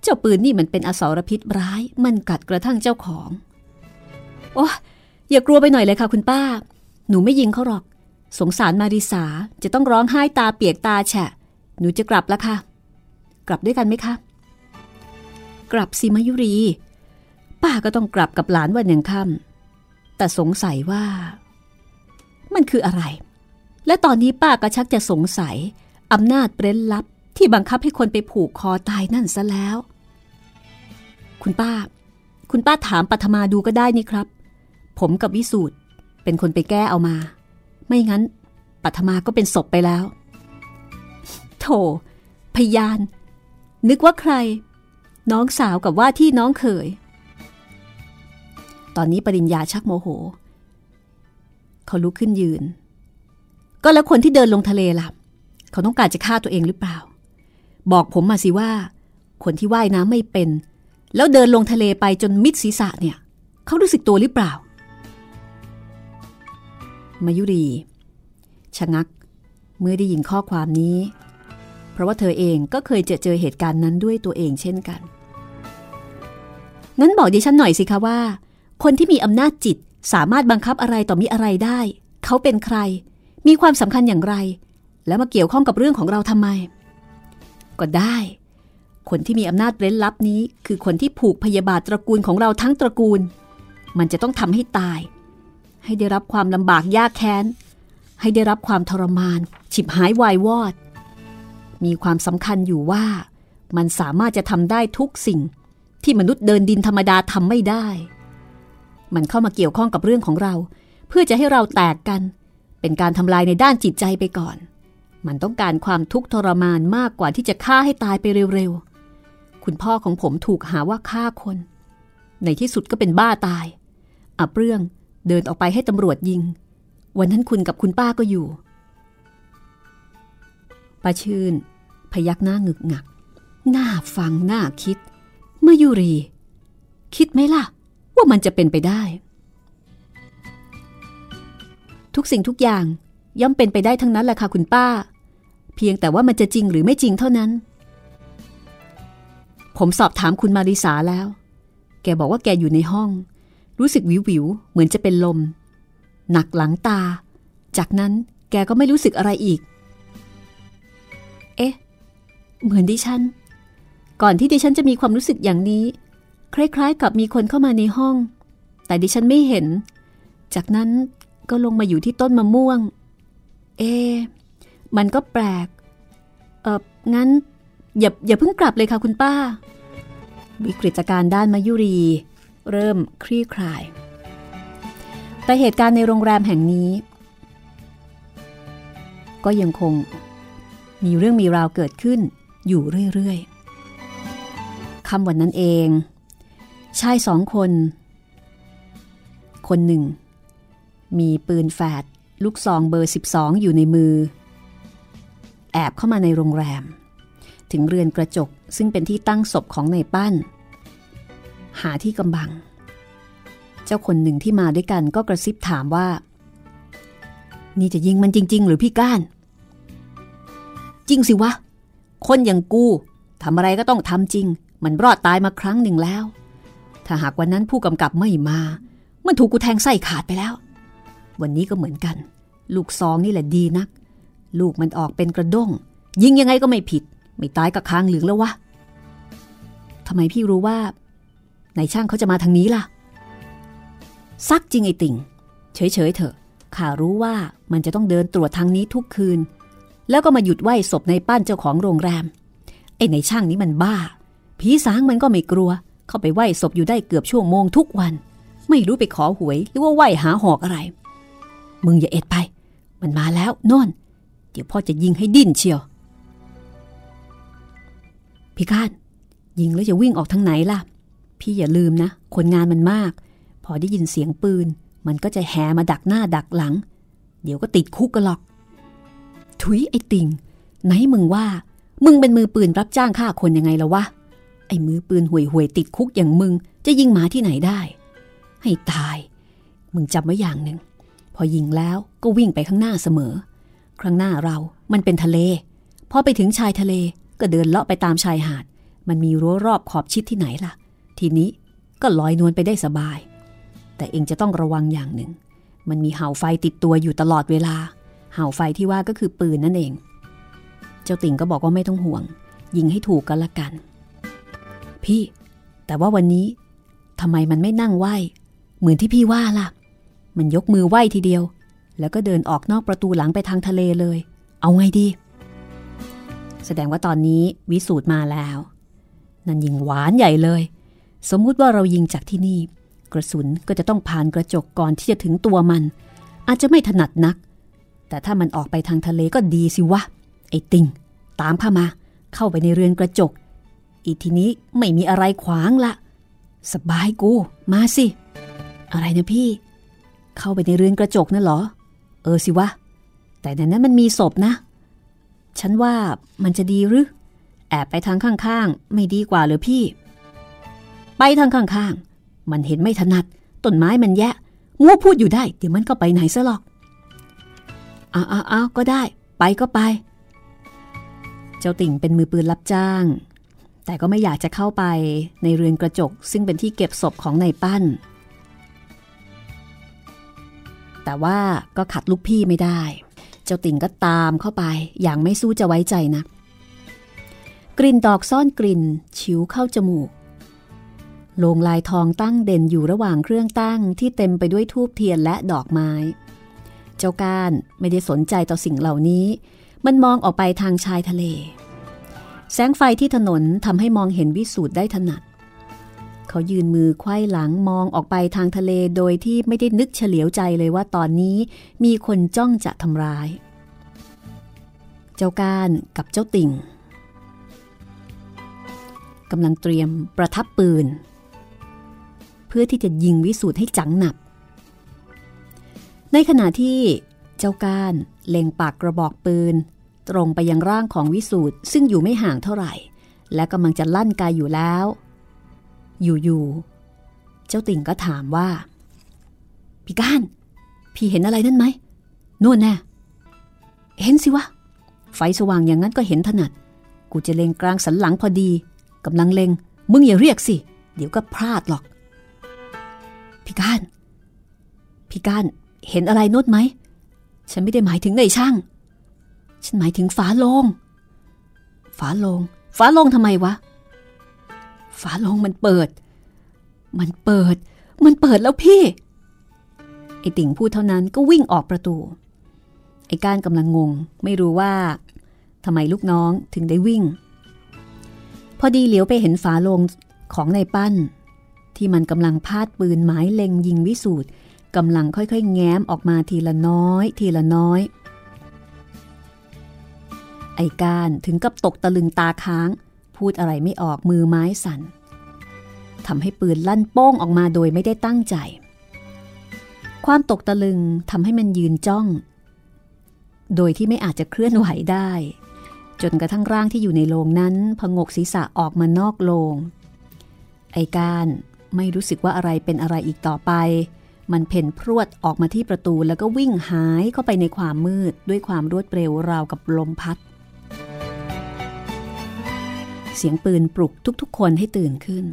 เจ้าปืนนี่มันเป็นอสรพิษร้าย มันกัดกระทั่งเจ้าของ โอ้อย่ากลัวไปหน่อยเลยค่ะคุณป้า หนูไม่ยิงเขาหรอก สงสารมาริสาจะต้องร้องไห้ตาเปียกตาแฉะ หนูจะกลับแล้วค่ะ กลับด้วยกันไหมคะ กลับสิมายุรี ป้าก็ต้องกลับกับหลานวันยังค่ำแต่สงสัยว่า มันคืออะไร และตอนนี้ป้าก็ชักจะสงสัยอำนาจเร้นลับ ที่บังคับให้คนไปผูกคอตายนั่นซะแล้ว คุณป้า คุณป้าถามปัทมาดูก็ได้นี่ครับ ผมกับวิสูตรเป็นคนไปแก้เอามา ไม่งั้น ปัทมาก็เป็นศพไปแล้ว โถ พยาน นึกว่าใคร น้องสาวกับว่าที่น้องเขย ตอนนี้ปริญญาชักโมโห เขาลุกขึ้นยืน ก็แล้วคนที่เดินลงทะเลล่ะ เขาต้องการจะฆ่าตัวเองหรือเปล่า บอกผมมาสิว่า คนที่ว่ายน้ำไม่เป็น แล้วเดินลงทะเลไปจนมิดศีรษะเนี่ย เขารู้สึกตัวหรือเปล่า มายุรี ชะงัก เมื่อได้ยินข้อความนี้ เพราะว่าเธอเองก็เคยเจอเจอเหตุการณ์นั้นด้วยตัวเองเช่นกันงั้นบอกดิฉันหน่อยสิคะว่า คนที่มีอำนาจจิตสามารถบังคับอะไรต่อมีอะไรได้ เขาเป็นใคร มีความสำคัญอย่างไร แล้วมาเกี่ยวข้องกับเรื่องของเราทำไม ก็ได้ คนที่มีอำนาจเร้นลับนี้ คือคนที่ผูกพยาบาทตระกูลของเราทั้งตระกูล มันจะต้องทำให้ตาย ให้ได้รับความลำบากยากแค้น ให้ได้รับความทรมาน ฉิบหายวายวอด มีความสำคัญอยู่ว่า มันสามารถจะทำได้ทุกสิ่ง ที่มนุษย์เดินดินธรรมดาทำไม่ได้ มันเข้ามาเกี่ยวข้องกับเรื่องของเรา เพื่อจะให้เราแตกกัน เป็นการทำลายในด้านจิตใจไปก่อน มันต้องการความทุกข์ทรมานมากกว่าที่จะฆ่าให้ตายไปเร็วๆ คุณพ่อของผมถูกหาว่าฆ่าคน ในที่สุดก็เป็นบ้าตายอับเรื่องเดินออกไปให้ตำรวจยิง วันนั้นคุณกับคุณป้าก็อยู่ป้าชื่น พยักหน้างึกงัก หน่าฟังหน่าคิดมายุรี คิดไหมล่ะ ว่ามันจะเป็นไปได้ ทุกสิ่งทุกอย่าง ย่อมเป็นไปได้ทั้งนั้นแหละค่ะคุณป้า เพียงแต่ว่ามันจะจริงหรือไม่จริงเท่านั้น ผมสอบถามคุณมาริสาแล้ว แกบอกว่าแกอยู่ในห้อง รู้สึกวิววิวเหมือนจะเป็นลม หนักหลังตา จากนั้นแกก็ไม่รู้สึกอะไรอีก เอ๊ะ เหมือนดิฉัน ก่อนที่ดิฉันจะมีความรู้สึกอย่างนี้ คล้ายๆ กับมีคนเข้ามาในห้อง แต่ดิฉันไม่เห็น จากนั้นก็ลงมาอยู่ที่ต้นมะม่วง เอ มันก็แปลก เอองั้น อย่าอย่าเพิ่งกลับเลยค่ะคุณป้า วิกฤตการด้านมายุรี เริ่มคลี่คลาย แต่เหตุการณ์ในโรงแรมแห่งนี้ ก็ยังคงมีเรื่องมีราวเกิดขึ้นอยู่เรื่อยๆคำวันนั้นเอง ชายสองคน คนหนึ่ง มีปืนแฝด ลูกซองเบอร์ 12 อยู่ในมือ แอบเข้ามาในโรงแรม ถึงเรือนกระจกซึ่งเป็นที่ตั้งศพของในปั้น หาที่กำบัง เจ้าคนหนึ่งที่มาด้วยกันก็กระซิบถามว่า นี่จะยิงมันจริง ๆ หรือพี่ก้าน จริงสิวะ คนอย่างกูทำอะไรก็ต้องทำจริง มันรอดตายมาครั้งหนึ่งแล้ว ถ้าหากวันนั้นผู้กำกับไม่มา มันถูกกูแทงไส้ขาดไปแล้ว วันนี้ก็เหมือนกัน ลูกซองนี่แหละดีนัก ลูกมันออกเป็นกระด้ง ยิงยังไงก็ไม่ผิด ไม่ตายกับคางเหลืองแล้ววะทำไมพี่รู้ว่าในช่างเขาจะมาทางนี้ล่ะ ซักจริงไอติ่ง เฉยๆเถอะข้ารู้ว่ามันจะต้องเดินตรวจทางนี้ทุกคืน แล้วก็มาหยุดไหว้ศพในป้านเจ้าของโรงแรม ไอ้ในช่างนี้มันบ้า ผีสางมันก็ไม่กลัว เข้าไปไหว้ศพอยู่ได้เกือบชั่วโมงทุกวัน ไม่รู้ไปขอหวยหรือว่าไหวหาหอกอะไร มึงอย่าเอ็ดไป มันมาแล้วนอนเดี๋ยวพ่อจะยิงให้ดิ้นเชียว พี่คาดยิงแล้วจะวิ่งออกทางไหนล่ะ พี่อย่าลืมนะ คนงานมันมาก พอได้ยินเสียงปืน มันก็จะแห่มาดักหน้าดักหลัง เดี๋ยวก็ติดคุกกันหรอก ถุยไอ้ติงไหนมึงว่า มึงเป็นมือปืนรับจ้างฆ่าคนยังไงละวะ ไอ้มือปืนห่วยห่วยติดคุกอย่างมึง จะยิงหมาที่ไหนได้ ให้ตาย มึงจำไว้อย่างหนึ่ง อยิงแล้วก็วิ่งไปข้างหน้าเสมอข้างหน้าเรามันเป็นทะเล พอไปถึงชายทะเลก็เดินเลาะไปตามชายหาด มันมีรั้วรอบขอบชิดที่ไหนล่ะ ทีนี้ก็ลอยนวลไปได้สบาย แต่เองจะต้องระวังอย่างหนึ่ง มันมีเห่าไฟติดตัวอยู่ตลอดเวลา เห่าไฟที่ว่าก็คือปืนนั่นเอง เจ้าติ่งก็บอกว่าไม่ต้องห่วง ยิงให้ถูกกันละกัน พี่ แต่ว่าวันนี้ทำไมมันไม่นั่งไหวเหมือนที่พี่ว่าล่ะ มันยกมือไหวทีเดียว แล้วก็เดินออกนอกประตูหลังไปทางทะเลเลย เอาไงดี แสดงว่าตอนนี้วิสูตรมาแล้ว นั่นยิงหวานใหญ่เลย สมมุติว่าเรายิงจากที่นี่ กระสุนก็จะต้องผ่านกระจกก่อนที่จะถึงตัวมัน อาจจะไม่ถนัดนัก แต่ถ้ามันออกไปทางทะเลก็ดีสิวะ ไอ้ติง ตามข้ามา เข้าไปในเรือนกระจก อีทีนี้ไม่มีอะไรขวางละ สบายกู มาสิ อะไรนะพี่ เข้าไปในเรือนกระจกนั่นเหรอ เออสิวะ แต่ในนั้นมันมีศพนะ ฉันว่ามันจะดีหรือ แอบไปทางข้างๆ ไม่ดีกว่าหรือพี่ ไปทางข้างๆ มันเห็นไม่ถนัด ต้นไม้มันแยะงัวพูดอยู่ได้ เดี๋ยวมันก็ไปไหนซะหรอกอ้าวอ้าวก็ได้ ไปก็ไป เจ้าติ่งเป็นมือปืนรับจ้าง แต่ก็ไม่อยากจะเข้าไปในเรือนกระจก ซึ่งเป็นที่เก็บศพของนายปั้น แต่ว่าก็ขัดลูกพี่ไม่ได้ เจ้าติ่งก็ตามเข้าไป อย่างไม่สู้จะไว้ใจนะกลิ่นดอกซ่อนกลิ่น ชิวเข้าจมูกโลงลายทองตั้งเด่นอยู่ระหว่างเครื่องตั้งที่เต็มไปด้วยทูบเทียนและดอกไม้ เจ้าก้านไม่ได้สนใจต่อสิ่งเหล่านี้ มันมองออกไปทางชายทะเล แสงไฟที่ถนนทำให้มองเห็นวิสูตรได้ถนัด เขายืนมือไขว้หลังมองออกไปทางทะเลโดยที่ไม่ได้นึกเฉลียวใจเลยว่าตอนนี้มีคนจ้องจะทำร้าย เจ้าก้านกับเจ้าติ่งกำลังเตรียมประทับปืน เพื่อที่จะยิงวิสูตรให้จังหนับ ในขณะที่เจ้าก้านเล็งปากกระบอกปืน ตรงไปยังร่างของวิสูตรซึ่งอยู่ไม่ห่างเท่าไหร่ และกำลังจะลั่นกายอยู่แล้ว อยู่ๆเจ้าติ่งก็ถามว่า พี่ก้าน พี่เห็นอะไรนั่นไหมนู่นแน่เห็นสิวะ ไฟสว่างอย่างนั้นก็เห็นถนัด กูจะเล็งกลางสันหลังพอดีกำลังเล็ง มึงอย่าเรียกสิ เดี๋ยวก็พลาดหรอก พี่ก้าน พี่ก้านเห็นอะไรนุดไหม ฉันไม่ได้หมายถึงในช่าง ฉันหมายถึงฝาโลง ฝาโลง ฝาโลงทำไมวะ ฝาโลงมันเปิด มันเปิด มันเปิดแล้วพี่ไอติ่งพูดเท่านั้นก็วิ่งออกประตู ไอ้ก้านกำลังงง ไม่รู้ว่าทำไมลูกน้องถึงได้วิ่ง พอดีเหลียวไปเห็นฝาโลงของในปั้น ที่มันกำลังพาดปืนหมายเล็งยิงวิสูตรกำลังค่อยๆ แง้มออกมาทีละน้อย ทีละน้อย ไอไอ้การถึงกับตกตะลึงตาค้าง พูดอะไรไม่ออกมือไม้สัน่นทำให้ปืนลั่นโป้งออกมาโดยไม่ได้ตั้งใจ ความตกตะลึงทำให้มันยืนจ้อง โดยที่ไม่อาจจะเคลื่อนไหวได้ จนกระทั่งร่างที่อยู่ในโรงนั้นพงกศีรษะออกมานอกโรงไอการไม่รู้สึกว่าอะไรเป็นอะไรอีกต่อไป มันเพ่นพรวดออกมาที่ประตูแล้วก็วิ่งหายเข้าไปในความมืดด้วยความรวดเร็วราวกับลมพัด เสียงปืนปลุกทุกๆ คนให้ตื่นขึ้น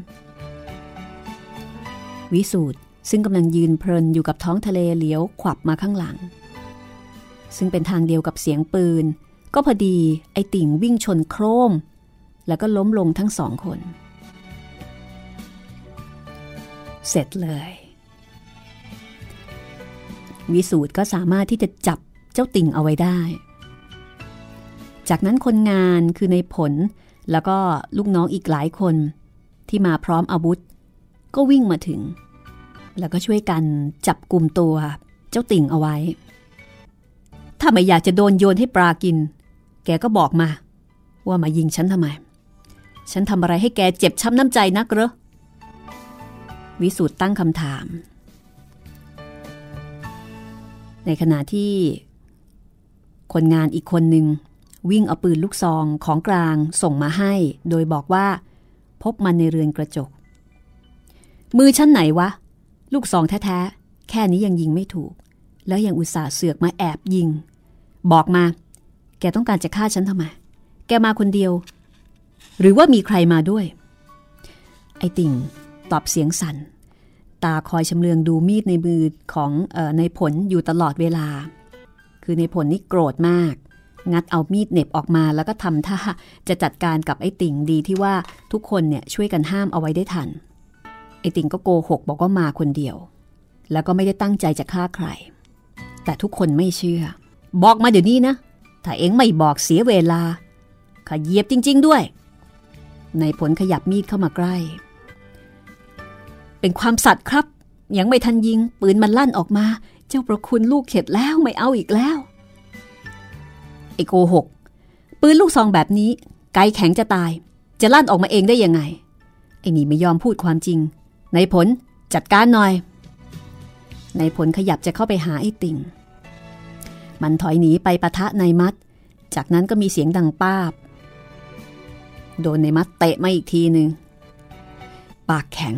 วิสูตรซึ่งกำลังยืนเพลินอยู่กับท้องทะเลเหลียวขวับมาข้างหลัง ซึ่งเป็นทางเดียวกับเสียงปืน ก็พอดีไอติ่งวิ่งชนโครม แล้วก็ล้มลงทั้งสองคน เสร็จเลย วิสูตรก็สามารถที่จะจับเจ้าติ่งเอาไว้ได้ จากนั้นคนงานคือในผล แล้วก็ลูกน้องอีกหลายคนที่มาพร้อมอาวุธ ก็วิ่งมาถึง แล้วก็ช่วยกันจับกลุ่มตัวเจ้าติ่งเอาไว้ ถ้าไม่อยากจะโดนโยนให้ปลากิน แกก็บอกมา ว่ามายิงฉันทำไม ฉันทำอะไรให้แกเจ็บช้ำน้ำใจนักเหรอวิสุทธ์ตั้งคำถาม ในขณะที่คนงานอีกคนหนึ่ง วิ่งเอาปืนลูกซองของกลางส่งมาให้ โดยบอกว่า พบมันในเรือนกระจก มือชั้นไหนวะ ลูกซองแท้ๆ แค่นี้ยังยิงไม่ถูก แล้วยังอุตส่าห์เสือกมาแอบยิง บอกมา แกต้องการจะฆ่าฉันทำไม แกมาคนเดียว หรือว่ามีใครมาด้วย ไอติ่งตอบเสียงสัน่น ตาคอยชำเลืองดูมีดในมือของออในผลอยู่ตลอดเวลา คือในผลนี่โกรธมาก งัดเอามีดเน็บออกมา แล้วก็ทำท่าจะจัดการกับไอ้ติ่งดีที่ว่าทุกคนเนี่ยช่วยกันห้ามเอาไว้ได้ทัน ไอ้ติ่งก็โกหกบอกว่ามาคนเดียว แล้วก็ไม่ได้ตั้งใจจะฆ่าใคร แต่ทุกคนไม่เชื่อ บอกมาเดี๋ยวนี้นะ ถ้าเอ็งไม่บอกเสียเวลาขยียบจริง ๆด้วย ในผลขยับมีดเข้ามาใกล้ เป็นความสัตย์ครับ ยังไม่ทันยิง ปืนมันลั่นออกมา เจ้าประคุณลูกเข็ดแล้วไม่เอาอีกแล้ว ไอโกหก ปืนลูกซองแบบนี้ ไกแข็งจะตาย จะลั่นออกมาเองได้ยังไง ไอนี่ไม่ยอมพูดความจริง ในผลจัดการหน่อย ในผลขยับจะเข้าไปหาไอติ่ง มันถอยหนีไปปะทะในมัด จากนั้นก็มีเสียงดังป้าบ โดนในมัดเตะมาอีกทีหนึ่ง ปากแข็ง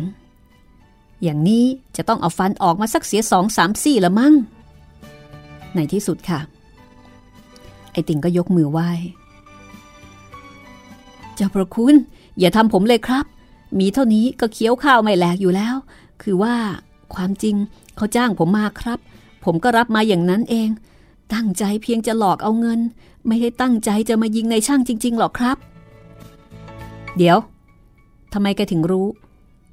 อย่างนี้จะต้องเอาฟันออกมาสักเสียสองสามสี่ละมั้ง ในที่สุดค่ะ ไอติ่งก็ยกมือไหว้เจ้าประคุณ อย่าทำผมเลยครับ มีเท่านี้ก็เคี้ยวข้าวไม่แหลกอยู่แล้ว คือว่าความจริงเขาจ้างผมมาครับ ผมก็รับมาอย่างนั้นเอง ตั้งใจเพียงจะหลอกเอาเงิน ไม่ได้ตั้งใจจะมายิงในช่างจริง ๆ หรอกครับ เดี๋ยวทำไมแกถึงรู้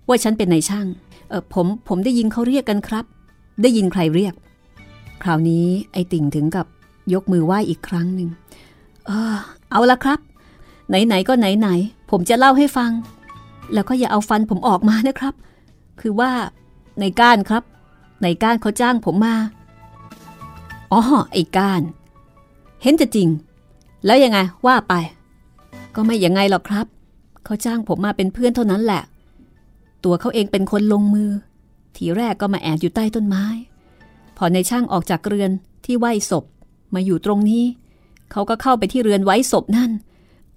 ว่าฉันเป็นนายช่างเออผมผมได้ยินเขาเรียกกันครับ ได้ยินใครเรียก คราวนี้ไอติ่งถึงกับ ยกมือไหว้อีกครั้งหนึ่งเออเอาละครับ ไหนๆก็ไหนๆผมจะเล่าให้ฟัง แล้วก็อย่าเอาฟันผมออกมานะครับ คือว่าในก้านครับ ในก้านเขาจ้างผมมาอ๋อไอ้ก้าน เห็นจะจริง แล้วยังไงว่าไป ก็ไม่ยังไงหรอกครับ เขาจ้างผมมาเป็นเพื่อนเท่านั้นแหละ ตัวเขาเองเป็นคนลงมือ ทีแรกก็มาแอบอยู่ใต้ต้นไม้ พอในช่างออกจากเรือนที่ไหวศพ มาอยู่ตรงนี้ เขาก็เข้าไปที่เรือนไว้ศพนั่น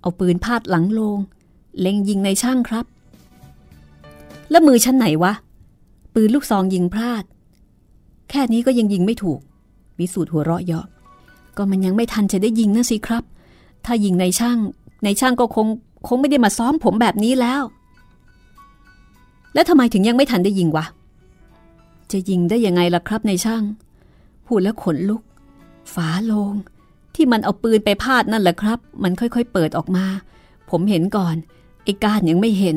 เอาปืนพาดหลังลง เล็งยิงในช่างครับ แล้วมือชั้นไหนวะ ปืนลูกซองยิงพลาด แค่นี้ก็ยังยิงไม่ถูก วิสูตรหัวเราะเยาะ ก็มันยังไม่ทันจะได้ยิงนะสิครับ ถ้ายิงในช่าง ในช่างก็คงคงไม่ได้มาซ้อมผมแบบนี้แล้ว แล้วทำไมถึงยังไม่ทันได้ยิงวะ จะยิงได้ยังไงล่ะครับในช่าง พูดแล้วขนลุก ฝาโลง ที่มันเอาปืนไปพาดนั่นแหละครับ มันค่อยๆเปิดออกมา ผมเห็นก่อนไอ้การยังไม่เห็น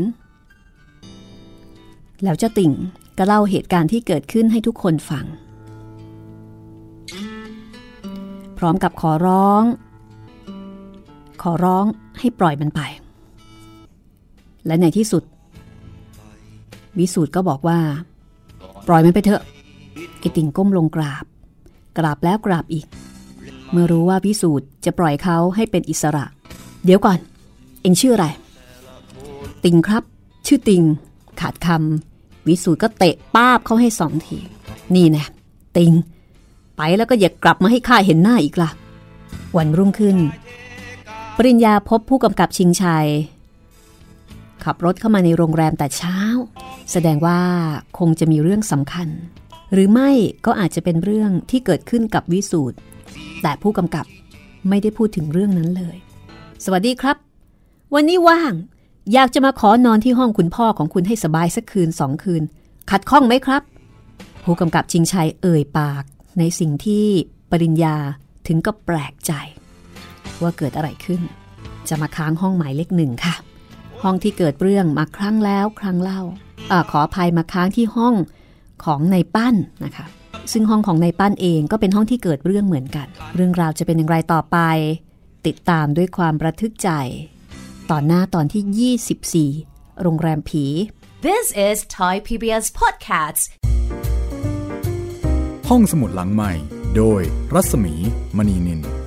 แล้วเจ้าติ่งก็เล่าเหตุการณ์ที่เกิดขึ้นให้ทุกคนฟัง พร้อมกับขอร้อง ขอร้องให้ปล่อยมันไป และในที่สุด วิสูตรก็บอกว่า ปล่อยมันไปเถอะไอติ่งก้มลงกราบ กราบแล้วกราบอีก เมื่อรู้ว่าวิสูตรจะปล่อยเขาให้เป็นอิสระ เดี๋ยวก่อน เองชื่ออะไร ติงครับ ชื่อติง ขาดคำวิสูตรก็เตะป้าบเขาให้สองที นี่แนะติง ไปแล้วก็อย่ากลับมาให้ข้าเห็นหน้าอีกละ่ะ วันรุ่งขึ้น ปริญญาพบผู้กำกับชิงชัยขับรถเข้ามาในโรงแรมแต่เช้า แสดงว่าคงจะมีเรื่องสำคัญ หรือไม่ก็อาจจะเป็นเรื่องที่เกิดขึ้นกับวิสูตรแต่ผู้กำกับไม่ได้พูดถึงเรื่องนั้นเลย สวัสดีครับ วันนี้ว่าง อยากจะมาขอนอนที่ห้องคุณพ่อของคุณให้สบายสักคืนสองคืน ขัดข้องไหมครับ ผู้กำกับชิงชัยเอ่ยปาก ในสิ่งที่ปริญญาถึงก็แปลกใจ ว่าเกิดอะไรขึ้น จะมาค้างห้องหมายเลขหนึ่งค่ะ ห้องที่เกิดเรื่องมาครั้งแล้วครั้งเล่าอขออภัยมาค้างที่ห้อง ของในปั้นนะคะ ซึ่งห้องของในปั้นเองก็เป็นห้องที่เกิดเรื่องเหมือนกัน เรื่องราวจะเป็นอย่างไรต่อไป ติดตามด้วยความระทึกใจ ตอนหน้าตอนที่ 24 โรงแรมผี This is Thai PBS Podcasts. ห้องสมุดหลังใหม่ โดยรัศมีมณีนิน